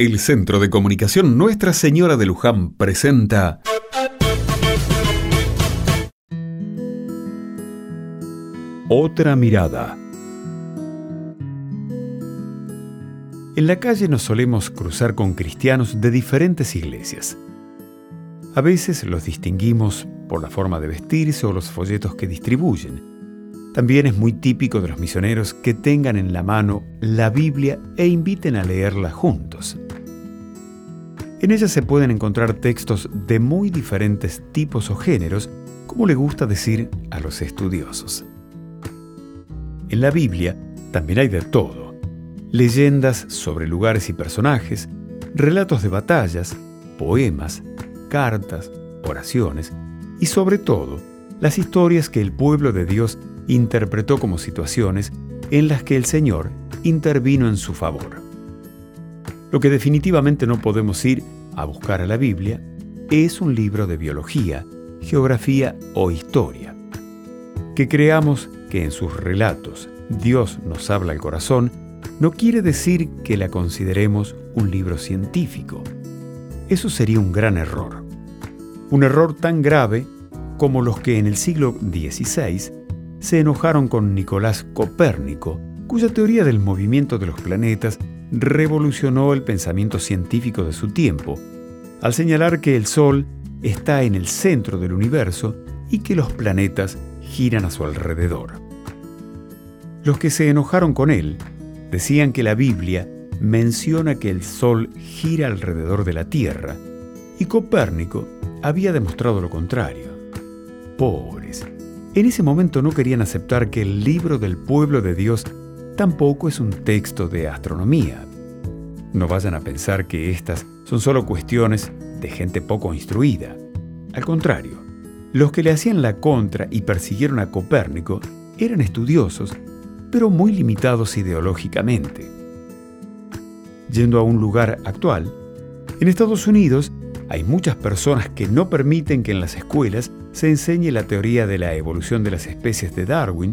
El Centro de Comunicación Nuestra Señora de Luján presenta Otra mirada. En la calle nos solemos cruzar con cristianos de diferentes iglesias. A veces los distinguimos por la forma de vestirse o los folletos que distribuyen también es muy típico de los misioneros que tengan en la mano la Biblia e inviten a leerla juntos. En ella se pueden encontrar textos de muy diferentes tipos o géneros, como le gusta decir a los estudiosos. En la Biblia también hay de todo. Leyendas sobre lugares y personajes, relatos de batallas, poemas, cartas, oraciones y sobre todo las historias que el pueblo de Dios interpretó como situaciones en las que el Señor intervino en su favor. Lo que definitivamente no podemos ir a buscar a la Biblia es un libro de biología, geografía o historia. Que creamos que en sus relatos Dios nos habla al corazón no quiere decir que la consideremos un libro científico. Eso sería un gran error. Un error tan grave como los que en el siglo XVI se enojaron con Nicolás Copérnico, cuya teoría del movimiento de los planetas revolucionó el pensamiento científico de su tiempo, al señalar que el Sol está en el centro del universo y que los planetas giran a su alrededor. Los que se enojaron con él decían que la Biblia menciona que el Sol gira alrededor de la Tierra y Copérnico había demostrado lo contrario. Pobres, en ese momento no querían aceptar que el libro del pueblo de Dios tampoco es un texto de astronomía. No vayan a pensar que estas son solo cuestiones de gente poco instruida. Al contrario, los que le hacían la contra y persiguieron a Copérnico eran estudiosos, pero muy limitados ideológicamente. Yendo a un lugar actual, en Estados Unidos hay muchas personas que no permiten que en las escuelas se enseñe la teoría de la evolución de las especies de Darwin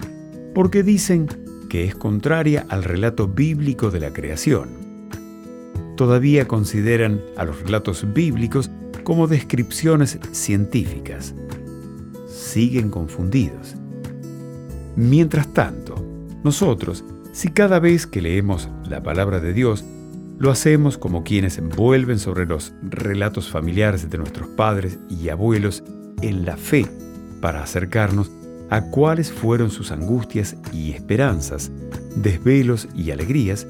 porque dicen que es contraria al relato bíblico de la creación. Todavía consideran a los relatos bíblicos como descripciones científicas. Siguen confundidos. Mientras tanto, nosotros, si cada vez que leemos la palabra de Dios lo hacemos como quienes envuelven sobre los relatos familiares de nuestros padres y abuelos en la fe para acercarnos a cuáles fueron sus angustias y esperanzas, desvelos y alegrías,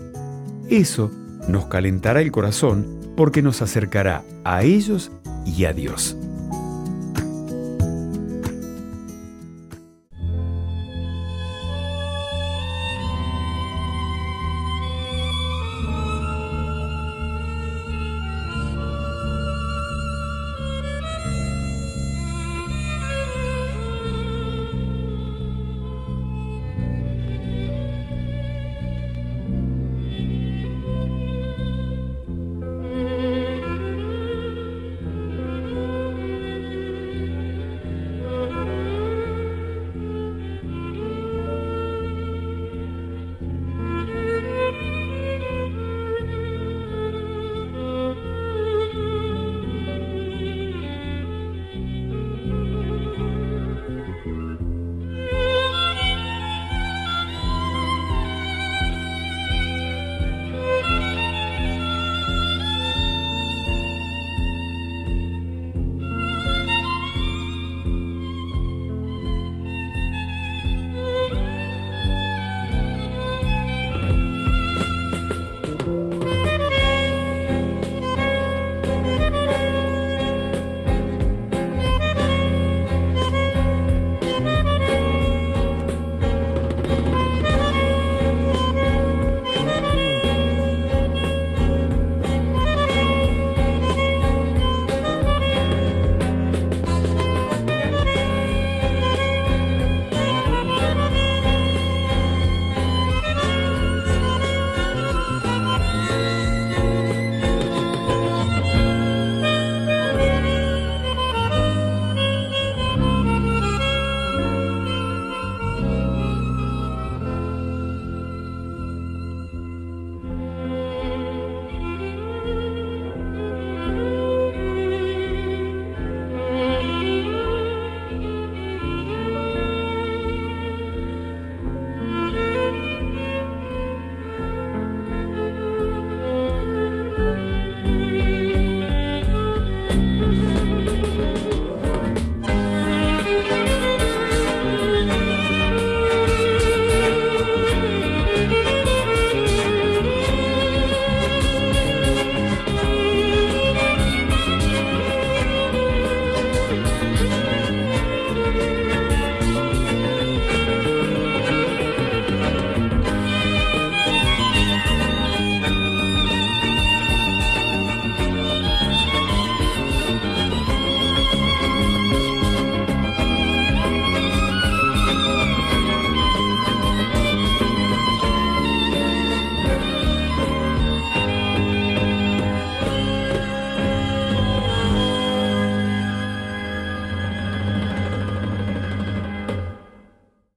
eso nos calentará el corazón porque nos acercará a ellos y a Dios.